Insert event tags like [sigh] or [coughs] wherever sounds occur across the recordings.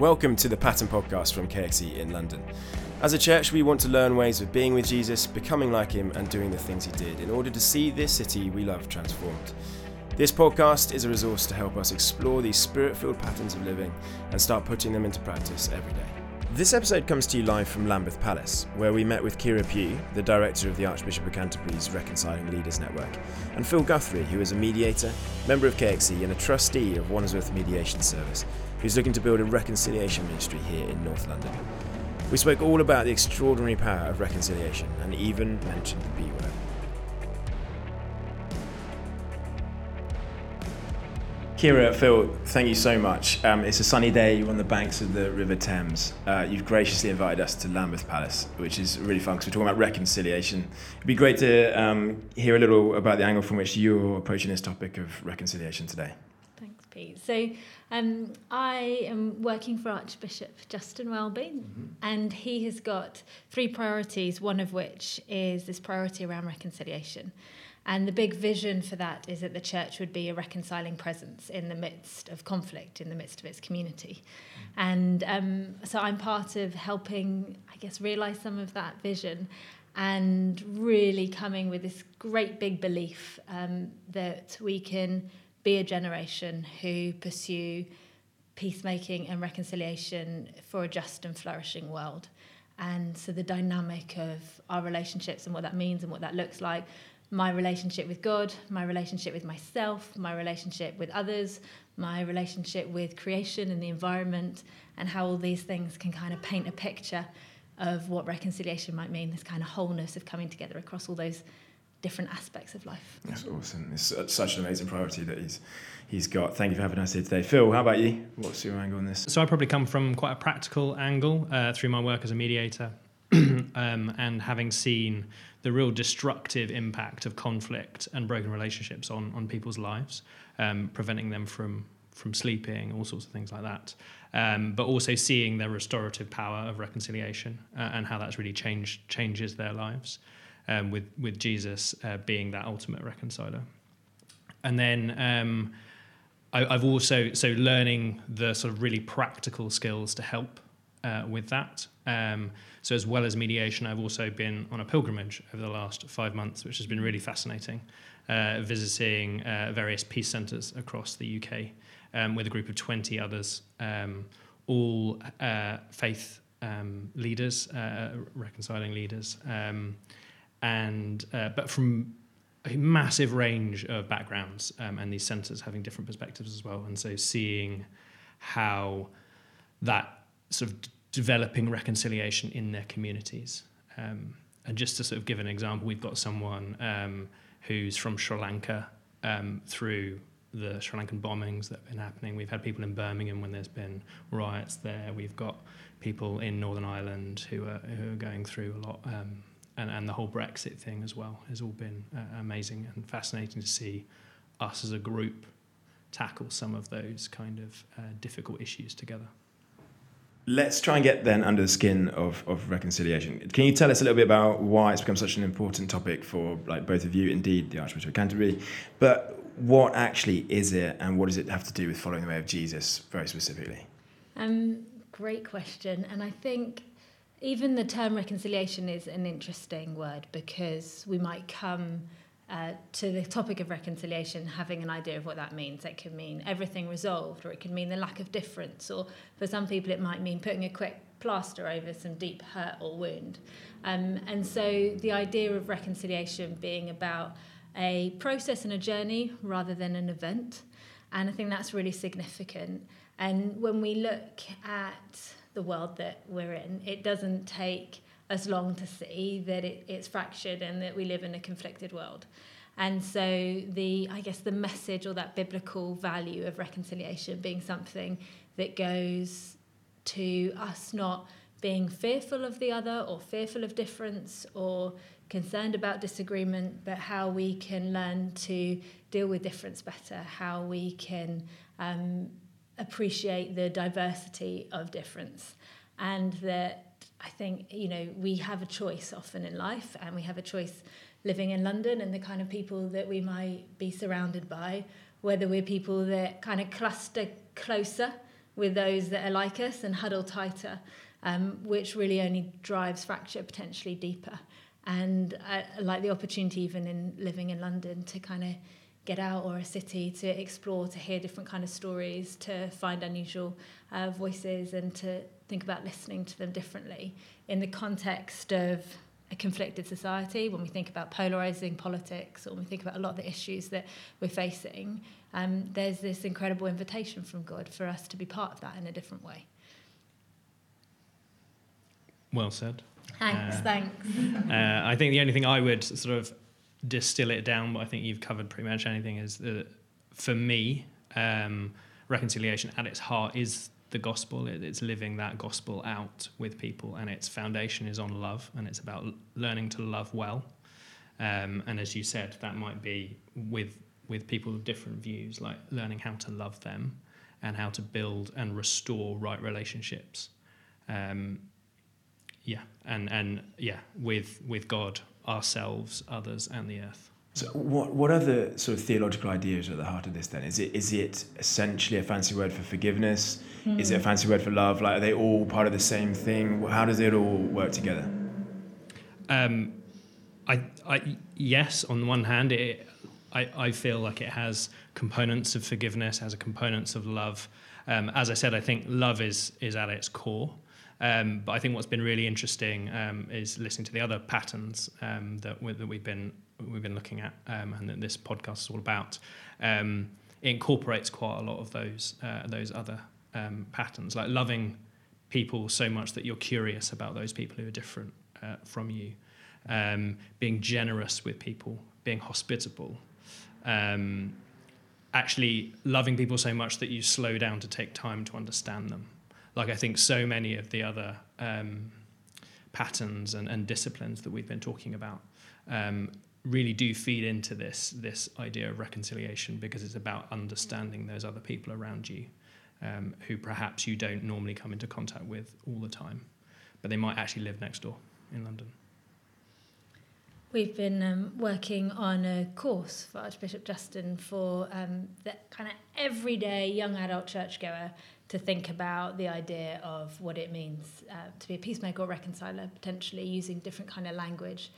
Welcome to the Pattern Podcast from KXC in London. As a church, we want to learn ways of being with Jesus, becoming like him, and doing the things he did in order to see this city we love transformed. This podcast is a resource to help us explore these spirit filled patterns of living and start putting them into practice every day. This episode comes to you live from Lambeth Palace, where we met with Kira Pugh, the director of the Archbishop of Canterbury's Reconciling Leaders Network, and Phil Guthrie, who is a mediator, member of KXC, and a trustee of Wandsworth Mediation Service, who's looking to build a reconciliation ministry here in North London. We spoke all about the extraordinary power of reconciliation and even mentioned the B word. Kira, Phil, thank you so much. Um, it's a sunny day. You're on the banks of the River Thames. Uh, you've graciously invited us to Lambeth Palace, which is really fun because we're talking about reconciliation. It'd be great to um, hear a little about the angle from which you're approaching this topic of reconciliation today. Thanks, Pete. So, um, I am working for Archbishop Justin Welby, mm-hmm. and he has got three priorities, one of which is this priority around reconciliation. And the big vision for that is that the church would be a reconciling presence in the midst of conflict, in the midst of its community. And um, so I'm part of helping, I guess, realize some of that vision and really coming with this great big belief um, that we can be a generation who pursue peacemaking and reconciliation for a just and flourishing world. And so the dynamic of our relationships and what that means and what that looks like my relationship with God, my relationship with myself, my relationship with others, my relationship with creation and the environment, and how all these things can kind of paint a picture of what reconciliation might mean this kind of wholeness of coming together across all those different aspects of life. That's awesome. It's such an amazing priority that he's he's got. Thank you for having us here today. Phil, how about you? What's your angle on this? So I probably come from quite a practical angle uh, through my work as a mediator [clears throat] um, and having seen the real destructive impact of conflict and broken relationships on, on people's lives, um, preventing them from from sleeping, all sorts of things like that. Um, but also seeing the restorative power of reconciliation uh, and how that's really changed changes their lives, um, with with Jesus uh, being that ultimate reconciler. And then um, I, have also so learning the sort of really practical skills to help uh, with that. Um, so, as well as mediation, I've also been on a pilgrimage over the last five months, which has been really fascinating, uh, visiting uh, various peace centres across the UK um, with a group of 20 others, um, all uh, faith um, leaders, uh, reconciling leaders, um, and uh, but from a massive range of backgrounds um, and these centres having different perspectives as well. And so, seeing how that sort of developing reconciliation in their communities. Um, and just to sort of give an example, we've got someone um, who's from Sri Lanka um, through the Sri Lankan bombings that have been happening. We've had people in Birmingham when there's been riots there. We've got people in Northern Ireland who are, who are going through a lot. Um, and, and the whole Brexit thing as well has all been uh, amazing and fascinating to see us as a group tackle some of those kind of uh, difficult issues together. Let's try and get then under the skin of, of reconciliation. Can you tell us a little bit about why it's become such an important topic for like both of you, indeed the Archbishop of Canterbury, but what actually is it and what does it have to do with following the way of Jesus very specifically? Um, great question. And I think even the term reconciliation is an interesting word because we might come uh, to the topic of reconciliation, having an idea of what that means. It could mean everything resolved, or it could mean the lack of difference, or for some people, it might mean putting a quick plaster over some deep hurt or wound. Um, and so, the idea of reconciliation being about a process and a journey rather than an event. And I think that's really significant. And when we look at the world that we're in, it doesn't take as long to see that it, it's fractured and that we live in a conflicted world. And so the I guess the message or that biblical value of reconciliation being something that goes to us not being fearful of the other or fearful of difference or concerned about disagreement, but how we can learn to deal with difference better, how we can um, appreciate the diversity of difference, and that I think, you know, we have a choice often in life and we have a choice living in London and the kind of people that we might be surrounded by, whether we're people that kind of cluster closer with those that are like us and huddle tighter, um, which really only drives fracture potentially deeper. And I like the opportunity, even in living in London, to kind of get out or a city to explore, to hear different kind of stories, to find unusual uh, voices, and to think about listening to them differently in the context of a conflicted society. When we think about polarizing politics, or when we think about a lot of the issues that we're facing, um, there's this incredible invitation from God for us to be part of that in a different way. Well said. Thanks, uh, thanks. [laughs] Uh, I think the only thing I would sort of distill it down, but I think you've covered pretty much anything, is that for me, um, reconciliation at its heart is the gospel. It, it's living that gospel out with people, and its foundation is on love, and it's about learning to love well. Um, and as you said, that might be with with people with different views, like learning how to love them and how to build and restore right relationships. Um, yeah, and and yeah, with with God, ourselves, others, and the earth. So, what what are the sort of theological ideas at the heart of this? Then is it is it essentially a fancy word for forgiveness? Mm. Is it a hmm. fancy word for love? Like, are they all part of the same thing? How does it all work together? Um, I, I yes, on the one hand, it, I, I feel like it has components of forgiveness, has a components of love. Um, as I said, I think love is is at its core. Um, but I think what's been really interesting um, is listening to the other patterns um, that, that we've been we've been looking at, um, and that this podcast is all about. Um, incorporates quite a lot of those uh, those other um, patterns, like loving people so much that you're curious about those people who are different uh, from you, being generous with people, being hospitable. actually loving people so much that you slow down to take time to understand them like I think so many of the other um, patterns and, and, disciplines that we've been talking about um, really do feed into this this idea of reconciliation because it's about understanding those other people around you um, who perhaps you don't normally come into contact with all the time, but they might actually live next door in London. We've been um, working on a course for Archbishop Justin for um, the kind of everyday young adult churchgoer to think about the idea of what it means uh, to be a peacemaker or reconciler, potentially using different kind of language.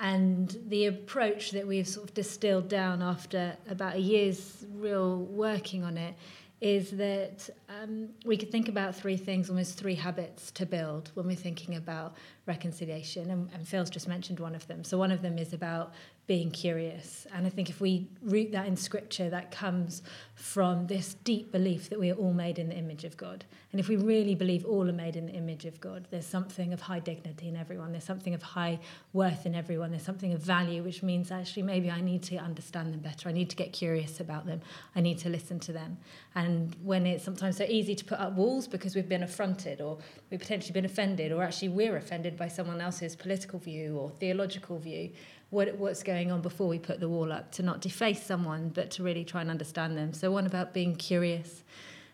And the approach that we've sort of distilled down after about a year's real working on it is that um, we could think about three things, almost three habits to build when we're thinking about reconciliation. And, and Phil's just mentioned one of them. So, one of them is about being curious. And I think if we root that in scripture, that comes from this deep belief that we are all made in the image of God. And if we really believe all are made in the image of God, there's something of high dignity in everyone, there's something of high worth in everyone, there's something of value, which means actually maybe I need to understand them better, I need to get curious about them, I need to listen to them. And when it's sometimes so easy to put up walls because we've been affronted or we've potentially been offended, or actually we're offended by someone else's political view or theological view what, what's going on before we put the wall up, to not deface someone, but to really try and understand them. So, one about being curious.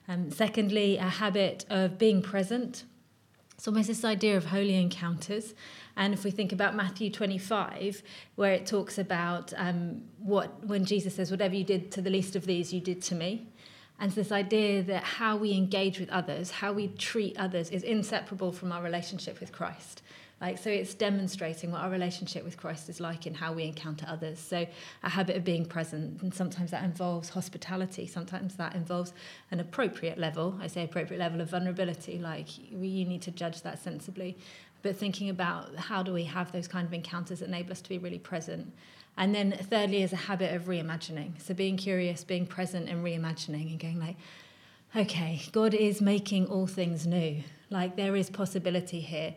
Um, secondly, a habit of being present. It's almost this idea of holy encounters. And if we think about Matthew 25, where it talks about um, what, when Jesus says, Whatever you did to the least of these, you did to me. And it's this idea that how we engage with others, how we treat others, is inseparable from our relationship with Christ. Like, so it's demonstrating what our relationship with Christ is like in how we encounter others. So a habit of being present, and sometimes that involves hospitality. Sometimes that involves an appropriate level. I say appropriate level of vulnerability. Like you need to judge that sensibly. But thinking about how do we have those kind of encounters that enable us to be really present. And then thirdly is a habit of reimagining. So being curious, being present and reimagining and going like, okay, God is making all things new. Like there is possibility here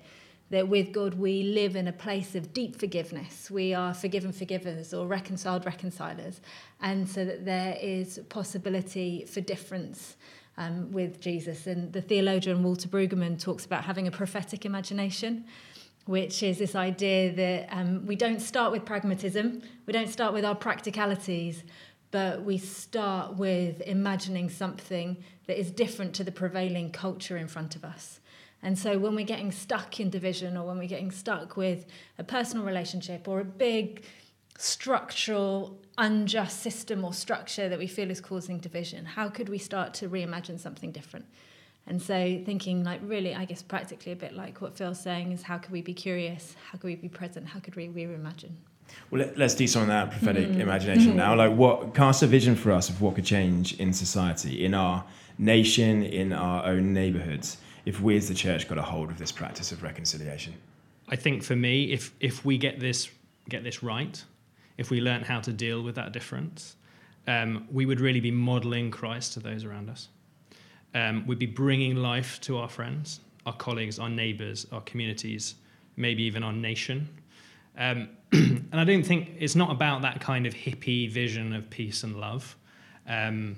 that with God we live in a place of deep forgiveness. We are forgiven forgivers or reconciled reconcilers. And so that there is possibility for difference um, with Jesus. And the theologian Walter Brueggemann talks about having a prophetic imagination, which is this idea that um, we don't start with pragmatism, we don't start with our practicalities, but we start with imagining something that is different to the prevailing culture in front of us. And so when we're getting stuck in division or when we're getting stuck with a personal relationship or a big structural unjust system or structure that we feel is causing division, how could we start to reimagine something different? And so thinking like really, I guess practically a bit like what Phil's saying is how could we be curious? How could we be present? How could we reimagine? Well, let, us do some of that prophetic mm. imagination now. Like, what cast a vision for us of what could change in society, in our nation, in our own neighbourhoods, if we as the church got a hold of this practice of reconciliation? I think for me, if if we get this get this right, if we learn how to deal with that difference, um, we would really be modelling Christ to those around us. Um, we'd be bringing life to our friends, our colleagues, our neighbours, our communities, maybe even our nation. Um, [clears throat] and I don't think it's not about that kind of hippie vision of peace and love. Um,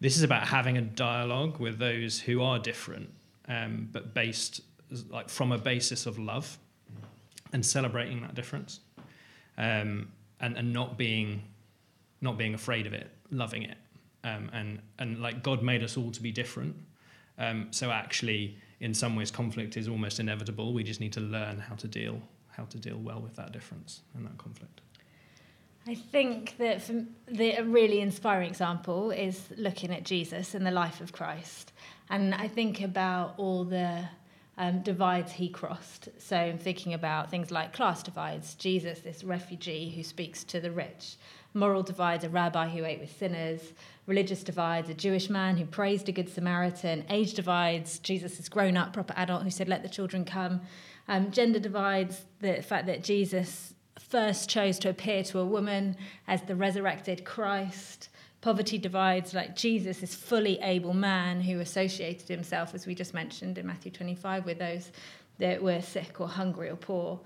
this is about having a dialogue with those who are different, um, but based like from a basis of love and celebrating that difference, um, and and not being not being afraid of it, loving it, um, and and like God made us all to be different. Um, so actually, in some ways, conflict is almost inevitable. We just need to learn how to deal how to deal well with that difference and that conflict. I think that the, a really inspiring example is looking at Jesus and the life of Christ. And I think about all the um, divides he crossed. So I'm thinking about things like class divides, Jesus, this refugee who speaks to the rich, moral divides, a rabbi who ate with sinners, religious divides, a Jewish man who praised a good Samaritan, age divides, Jesus is grown up, proper adult who said, let the children come. Um, gender divides, the fact that Jesus first chose to appear to a woman as the resurrected Christ. Poverty divides, like Jesus, this fully able man who associated himself, as we just mentioned in Matthew 25, with those that were sick or hungry or poor.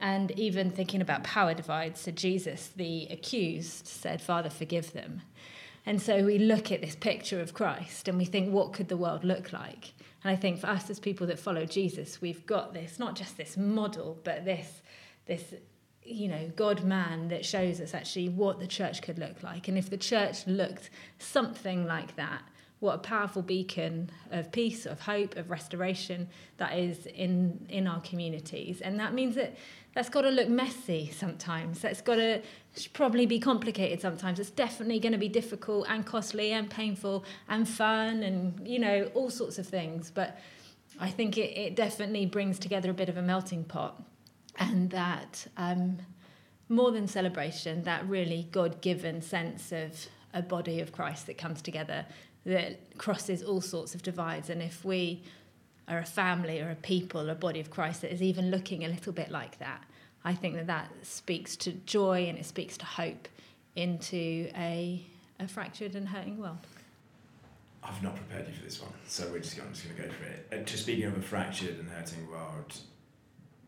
And even thinking about power divides, so Jesus, the accused, said, Father, forgive them. And so we look at this picture of Christ and we think, what could the world look like? And I think for us as people that follow Jesus, we've got this, not just this model, but this, this you know, God man that shows us actually what the church could look like. And if the church looked something like that, what a powerful beacon of peace, of hope, of restoration that is in in our communities. And that means that that's got to look messy sometimes. That's got to probably be complicated sometimes. It's definitely going to be difficult and costly and painful and fun and, you know, all sorts of things. But I think it, it definitely brings together a bit of a melting pot. And that, um, more than celebration, that really God given sense of a body of Christ that comes together that crosses all sorts of divides. And if we are a family or a people, or a body of Christ that is even looking a little bit like that, I think that that speaks to joy and it speaks to hope into a, a fractured and hurting world. I've not prepared you for this one, so we're just, I'm just going to go for it. And just speaking of a fractured and hurting world,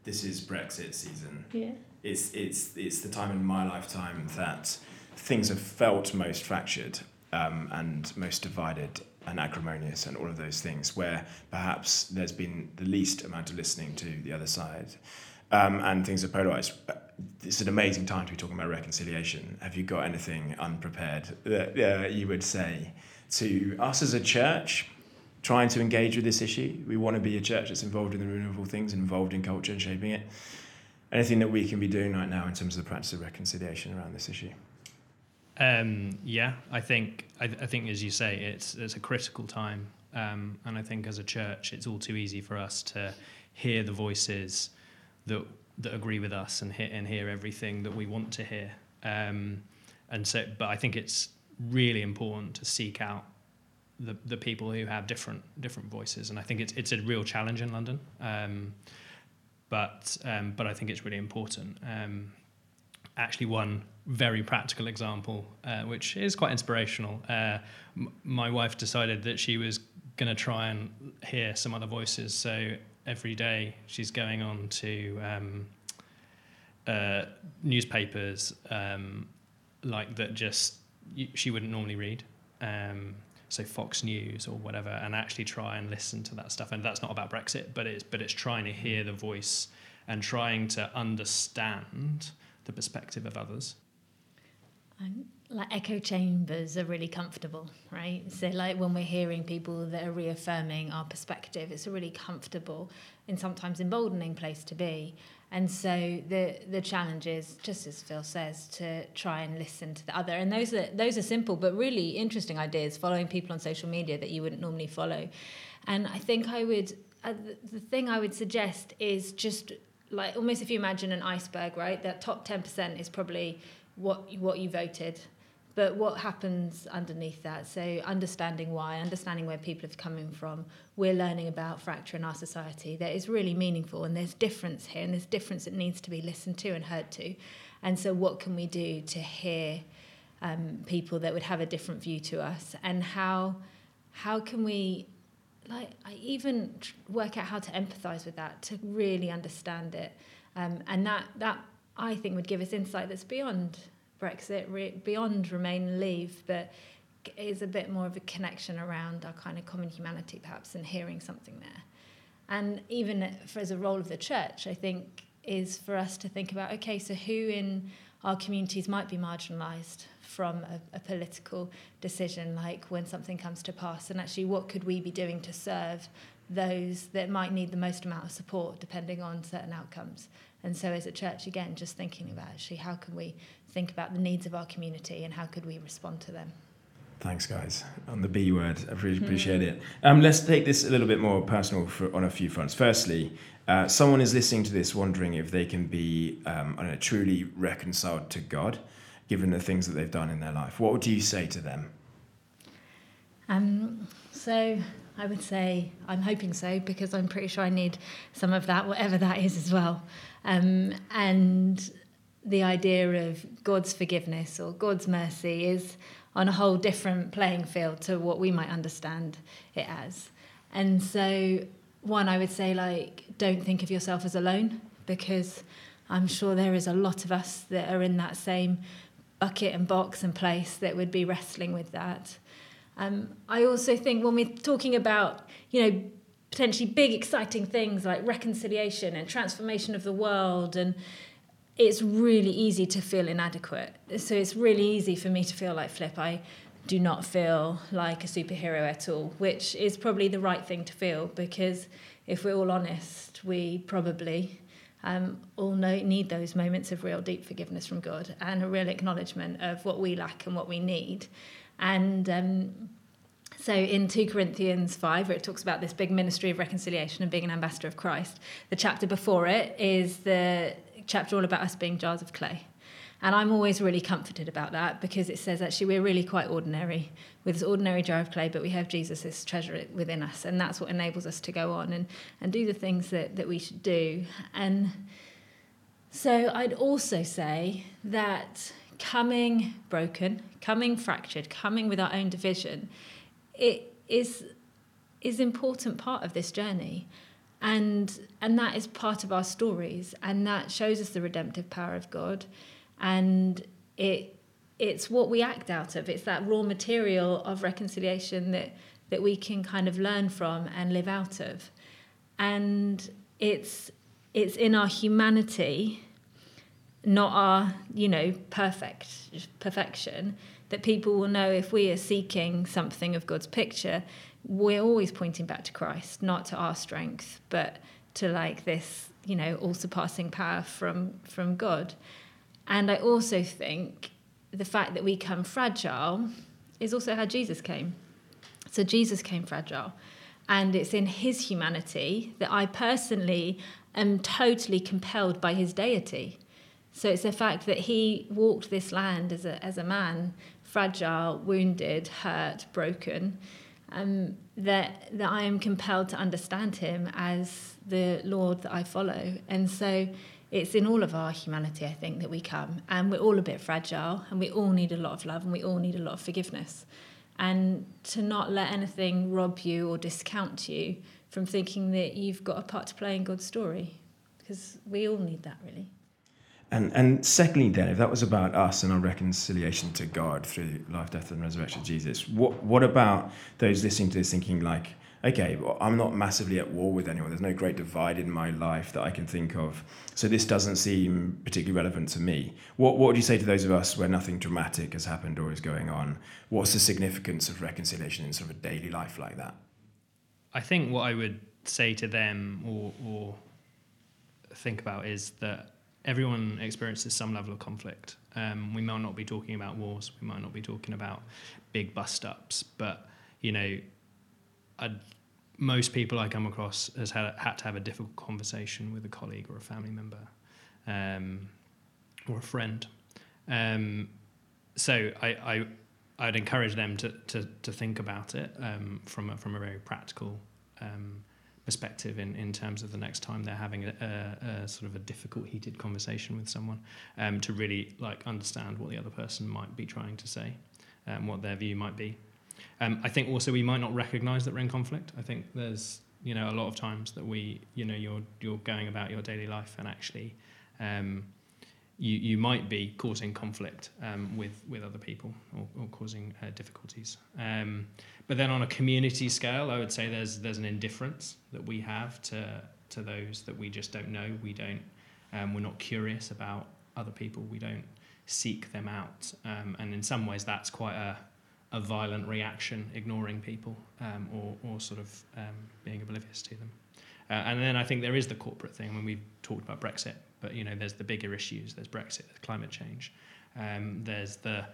this is Brexit season. Yeah. It's, it's, it's the time in my lifetime that things have felt most fractured um, and most divided and acrimonious and all of those things, where perhaps there's been the least amount of listening to the other side. Um, and things are polarized. It's an amazing time to be talking about reconciliation. Have you got anything unprepared that uh, you would say to us as a church trying to engage with this issue? We want to be a church that's involved in the renewal of things, involved in culture and shaping it. Anything that we can be doing right now in terms of the practice of reconciliation around this issue? Um, yeah, I think I, I, think as you say, it's it's a critical time, um, and I think as a church, it's all too easy for us to hear the voices that that agree with us and hear and hear everything that we want to hear. Um, and so, but I think it's really important to seek out the the people who have different different voices, and I think it's it's a real challenge in London. Um, but um, but I think it's really important. Um, actually, one very practical example, uh, which is quite inspirational. Uh, m- my wife decided that she was going to try and hear some other voices, so every day she's going on to um, uh, newspapers um, like that just she wouldn't normally read. Um, so Fox News or whatever, and actually try and listen to that stuff. And that's not about Brexit, but it's but it's trying to hear the voice and trying to understand the perspective of others. Like echo chambers are really comfortable, right? So like when we're hearing people that are reaffirming our perspective, it's a really comfortable and sometimes emboldening place to be. And so the the challenge is, just as Phil says, to try and listen to the other. And those are those are simple but really interesting ideas. Following people on social media that you wouldn't normally follow, and I think I would. Uh, the, the thing I would suggest is just like almost if you imagine an iceberg, right? That top ten percent is probably what what you voted but what happens underneath that? So understanding why, understanding where people have come in from. We're learning about fracture in our society that is really meaningful, and there's difference here, and there's difference that needs to be listened to and heard to. And so, what can we do to hear um, people that would have a different view to us, and how how can we like I even work out how to empathize with that to really understand it, um, and that that I think would give us insight that's beyond Brexit, re- beyond Remain and Leave, but is a bit more of a connection around our kind of common humanity, perhaps, and hearing something there. And even for, as a role of the church, I think is for us to think about okay, so who in our communities might be marginalised from a, a, political decision, like when something comes to pass, and actually what could we be doing to serve those that might need the most amount of support depending on certain outcomes. And so, as a church, again, just thinking about actually how can we think about the needs of our community and how could we respond to them. Thanks, guys. On the B word, I really appreciate it. Um, let's take this a little bit more personal for, on a few fronts. Firstly, uh, someone is listening to this wondering if they can be, um, I don't know, truly reconciled to God, given the things that they've done in their life. What would you say to them? Um, so I would say I'm hoping so because I'm pretty sure I need some of that, whatever that is as well. Um, and the idea of God's forgiveness or God's mercy is on a whole different playing field to what we might understand it as. And so, one, I would say, like, don't think of yourself as alone because I'm sure there is a lot of us that are in that same bucket and box and place that would be wrestling with that. Um, I also think when we're talking about, you know, potentially big, exciting things like reconciliation and transformation of the world, and it's really easy to feel inadequate. So it's really easy for me to feel like Flip. I do not feel like a superhero at all, which is probably the right thing to feel because if we're all honest, we probably um, all know, need those moments of real deep forgiveness from God and a real acknowledgement of what we lack and what we need. And um, so in 2 Corinthians 5, where it talks about this big ministry of reconciliation and being an ambassador of Christ, the chapter before it is the chapter all about us being jars of clay. And I'm always really comforted about that because it says actually we're really quite ordinary with this ordinary jar of clay, but we have Jesus' treasure within us. And that's what enables us to go on and, and do the things that, that we should do. And so I'd also say that coming broken, coming fractured, coming with our own division, it is is important part of this journey. And and that is part of our stories and that shows us the redemptive power of God. And it it's what we act out of. It's that raw material of reconciliation that that we can kind of learn from and live out of. And it's it's in our humanity not our, you know, perfect perfection, that people will know if we are seeking something of God's picture, we're always pointing back to Christ, not to our strength, but to like this, you know, all surpassing power from from God. And I also think the fact that we come fragile is also how Jesus came. So Jesus came fragile. And it's in his humanity that I personally am totally compelled by his deity. So it's the fact that he walked this land as a, as a man, fragile, wounded, hurt, broken, um, that, that I am compelled to understand him as the Lord that I follow. And so it's in all of our humanity, I think, that we come. And we're all a bit fragile, and we all need a lot of love, and we all need a lot of forgiveness. And to not let anything rob you or discount you from thinking that you've got a part to play in God's story, because we all need that, really. And and secondly, then, if that was about us and our reconciliation to God through life, death, and resurrection of Jesus, what what about those listening to this thinking like, okay, well, I'm not massively at war with anyone. There's no great divide in my life that I can think of. So this doesn't seem particularly relevant to me. What what would you say to those of us where nothing dramatic has happened or is going on? What's the significance of reconciliation in sort of a daily life like that? I think what I would say to them or or think about is that everyone experiences some level of conflict. Um, we might not be talking about wars, we might not be talking about big bust ups, but you know, I'd, most people I come across has had, had to have a difficult conversation with a colleague or a family member um, or a friend. Um, so I, I I'd encourage them to, to, to think about it um, from a, from a very practical um, perspective in, in terms of the next time they're having a, a, a sort of a difficult heated conversation with someone um, to really like understand what the other person might be trying to say and um, what their view might be. Um, I think also we might not recognize that we're in conflict. I think there's you know a lot of times that we you know you're you're going about your daily life and actually um, you, you might be causing conflict um, with, with other people or, or causing uh, difficulties. Um, but then on a community scale, I would say there's, there's an indifference that we have to, to those that we just don't know. We don't, um, we're not curious about other people. We don't seek them out. Um, and in some ways, that's quite a, a violent reaction, ignoring people um, or, or sort of um, being oblivious to them. Uh, and then I think there is the corporate thing when we've talked about Brexit but you know, there's the bigger issues. There's Brexit, there's climate change. Um, there's the,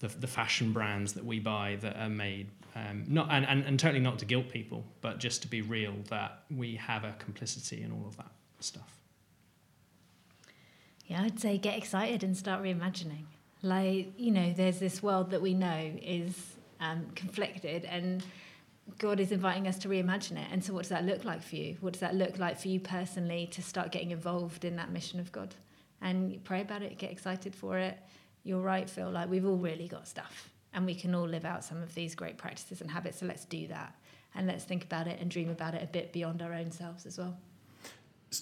the, the fashion brands that we buy that are made um, not and, and, and totally not to guilt people, but just to be real that we have a complicity in all of that stuff. Yeah, I'd say get excited and start reimagining. Like you know, there's this world that we know is um, conflicted and God is inviting us to reimagine it. And so, what does that look like for you? What does that look like for you personally to start getting involved in that mission of God? And pray about it, get excited for it. You're right, Phil. Like, we've all really got stuff, and we can all live out some of these great practices and habits. So, let's do that. And let's think about it and dream about it a bit beyond our own selves as well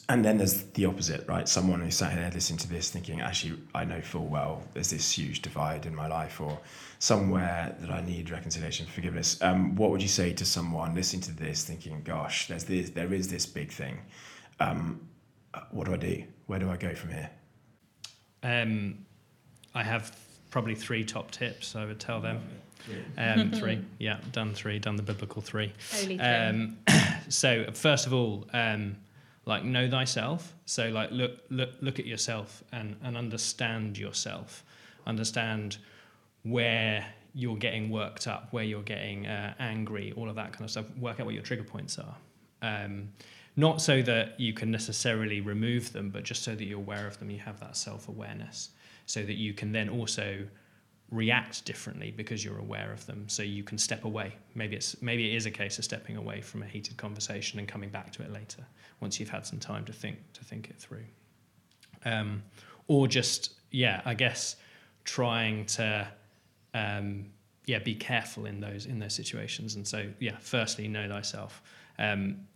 and then there's the opposite, right? Someone who's sat here listening to this thinking, actually, I know full well there's this huge divide in my life or somewhere that I need reconciliation, forgiveness. Um, what would you say to someone listening to this thinking, gosh, there's this, there is this big thing. Um, what do I do? Where do I go from here? Um, I have probably three top tips I would tell them. Um, [laughs] three, yeah, done three, done the biblical three. Holy um, [coughs] so, first of all, um, like know thyself. So like look look look at yourself and and understand yourself. Understand where you're getting worked up where you're getting uh, angry all of that kind of stuff. Work out what your trigger points are. Um, not so that you can necessarily remove them but just so that you're aware of them you have that self-awareness. So that you can then also react differently because you're aware of them so you can step away. Maybe it's maybe it is a case of stepping away from a heated conversation and coming back to it later once you've had some time to think to think it through. Um, or just yeah i guess trying to um, yeah be careful in those in those situations. And so yeah firstly know thyself. Um,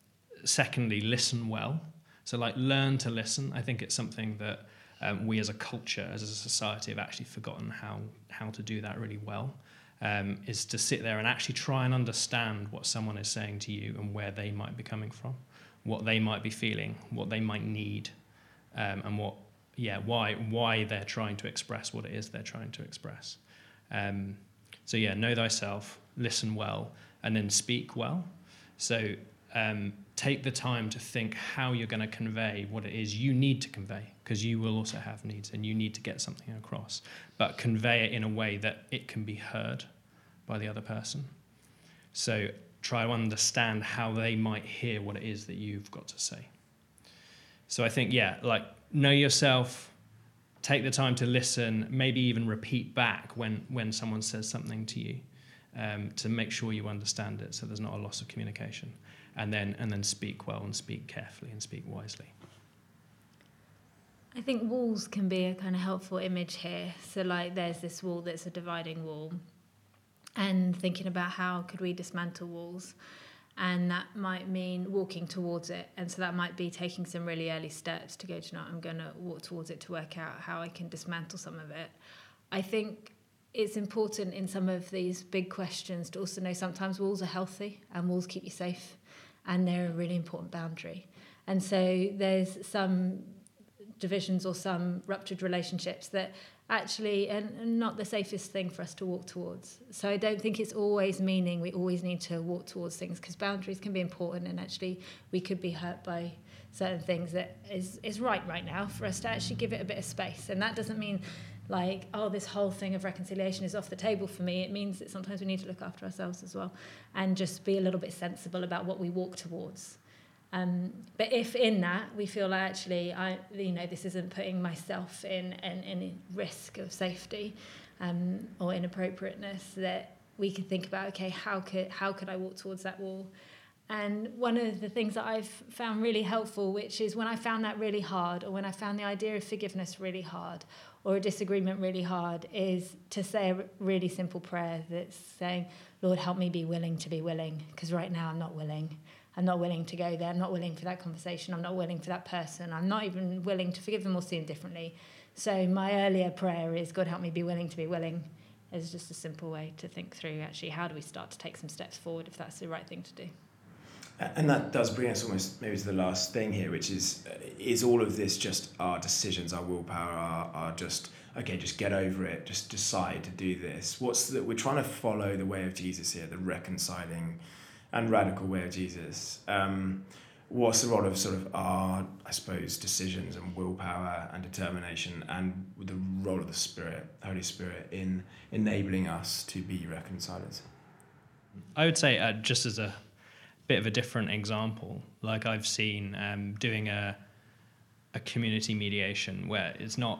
secondly listen well. So like learn to listen. I think it's something that um, we as a culture, as a society, have actually forgotten how how to do that really well. Um, is to sit there and actually try and understand what someone is saying to you and where they might be coming from, what they might be feeling, what they might need, um, and what yeah why why they're trying to express what it is they're trying to express. Um, so yeah, know thyself, listen well, and then speak well. So um, take the time to think how you're going to convey what it is you need to convey because you will also have needs and you need to get something across but convey it in a way that it can be heard by the other person. So try to understand how they might hear what it is that you've got to say. So i think yeah like know yourself take the time to listen maybe even repeat back when when someone says something to you um, to make sure you understand it so there's not a loss of communication and then and then speak well and speak carefully and speak wisely. I think walls can be a kind of helpful image here. So like there's this wall that's a dividing wall and thinking about how could we dismantle walls and that might mean walking towards it and so that might be taking some really early steps to go to know I'm going to walk towards it to work out how I can dismantle some of it. I think it's important in some of these big questions to also know sometimes walls are healthy and walls keep you safe and they're a really important boundary. And so there's some divisions or some ruptured relationships that actually are not the safest thing for us to walk towards. So I don't think it's always meaning we always need to walk towards things because boundaries can be important and actually we could be hurt by certain things that is is right right now for us to actually give it a bit of space and that doesn't mean like oh this whole thing of reconciliation is off the table for me. It means that sometimes we need to look after ourselves as well and just be a little bit sensible about what we walk towards. Um, but if in that we feel like actually I you know this isn't putting myself in in any risk of safety um, or inappropriateness that we can think about okay how could how could I walk towards that wall and one of the things that I've found really helpful, which is when I found that really hard, or when I found the idea of forgiveness really hard, or a disagreement really hard, is to say a really simple prayer that's saying, Lord, help me be willing to be willing, because right now I'm not willing. I'm not willing to go there. I'm not willing for that conversation. I'm not willing for that person. I'm not even willing to forgive them or see them differently. So my earlier prayer is, God, help me be willing to be willing. Is just a simple way to think through actually how do we start to take some steps forward if that's the right thing to do. And that does bring us almost maybe to the last thing here, which is is all of this just our decisions, our willpower, our, our just okay, just get over it, just decide to do this. What's the, we're trying to follow the way of Jesus here, the reconciling and radical way of Jesus. Um, what's the role of sort of our, I suppose, decisions and willpower and determination, and the role of the Spirit, Holy Spirit, in enabling us to be reconcilers? I would say, uh, just as a bit of a different example. Like I've seen um, doing a a community mediation where it's not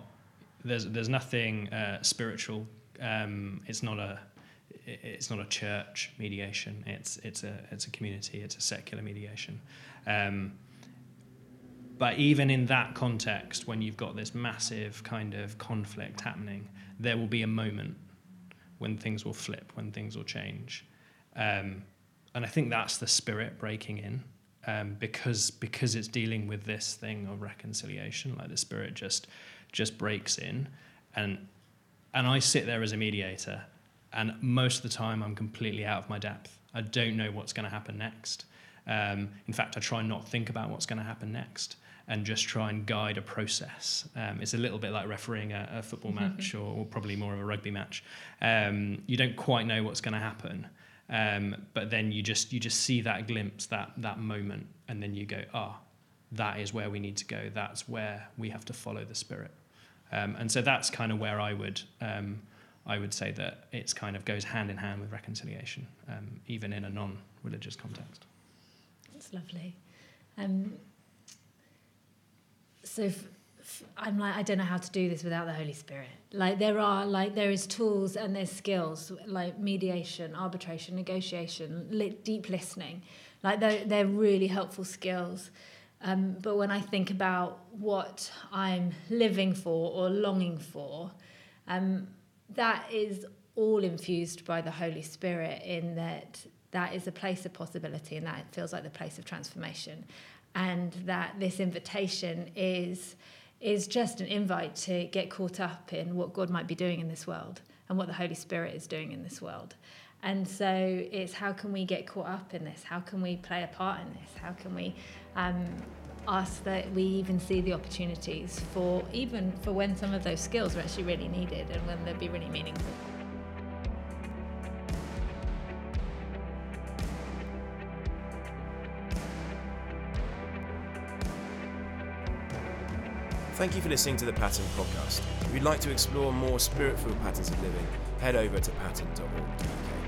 there's there's nothing uh, spiritual. Um, it's not a it's not a church mediation. It's it's a it's a community. It's a secular mediation. Um, but even in that context, when you've got this massive kind of conflict happening, there will be a moment when things will flip, when things will change. Um, and I think that's the spirit breaking in um, because because it's dealing with this thing of reconciliation. Like the spirit just just breaks in, and and I sit there as a mediator, and most of the time I'm completely out of my depth. I don't know what's going to happen next. Um, in fact, I try not think about what's going to happen next and just try and guide a process. Um, it's a little bit like refereeing a, a football match or, or, probably more of a rugby match. Um, you don't quite know what's going to happen. Um, but then you just you just see that glimpse, that that moment, and then you go, ah, oh, that is where we need to go. That's where we have to follow the spirit. Um, and so that's kind of where I would um, I would say that it's kind of goes hand in hand with reconciliation, um, even in a non-religious context. That's lovely. Um, so. F- I'm like I don't know how to do this without the Holy Spirit. Like there are like there is tools and there's skills like mediation, arbitration, negotiation, li- deep listening. Like they're they're really helpful skills. Um, but when I think about what I'm living for or longing for, um, that is all infused by the Holy Spirit in that that is a place of possibility and that it feels like the place of transformation. And that this invitation is is just an invite to get caught up in what God might be doing in this world and what the Holy Spirit is doing in this world. And so it's how can we get caught up in this? How can we play a part in this? How can we um, ask that we even see the opportunities for even for when some of those skills are actually really needed and when they'll be really meaningful? Thank you for listening to the Pattern podcast. If you'd like to explore more spirit filled patterns of living, head over to pattern.org.uk.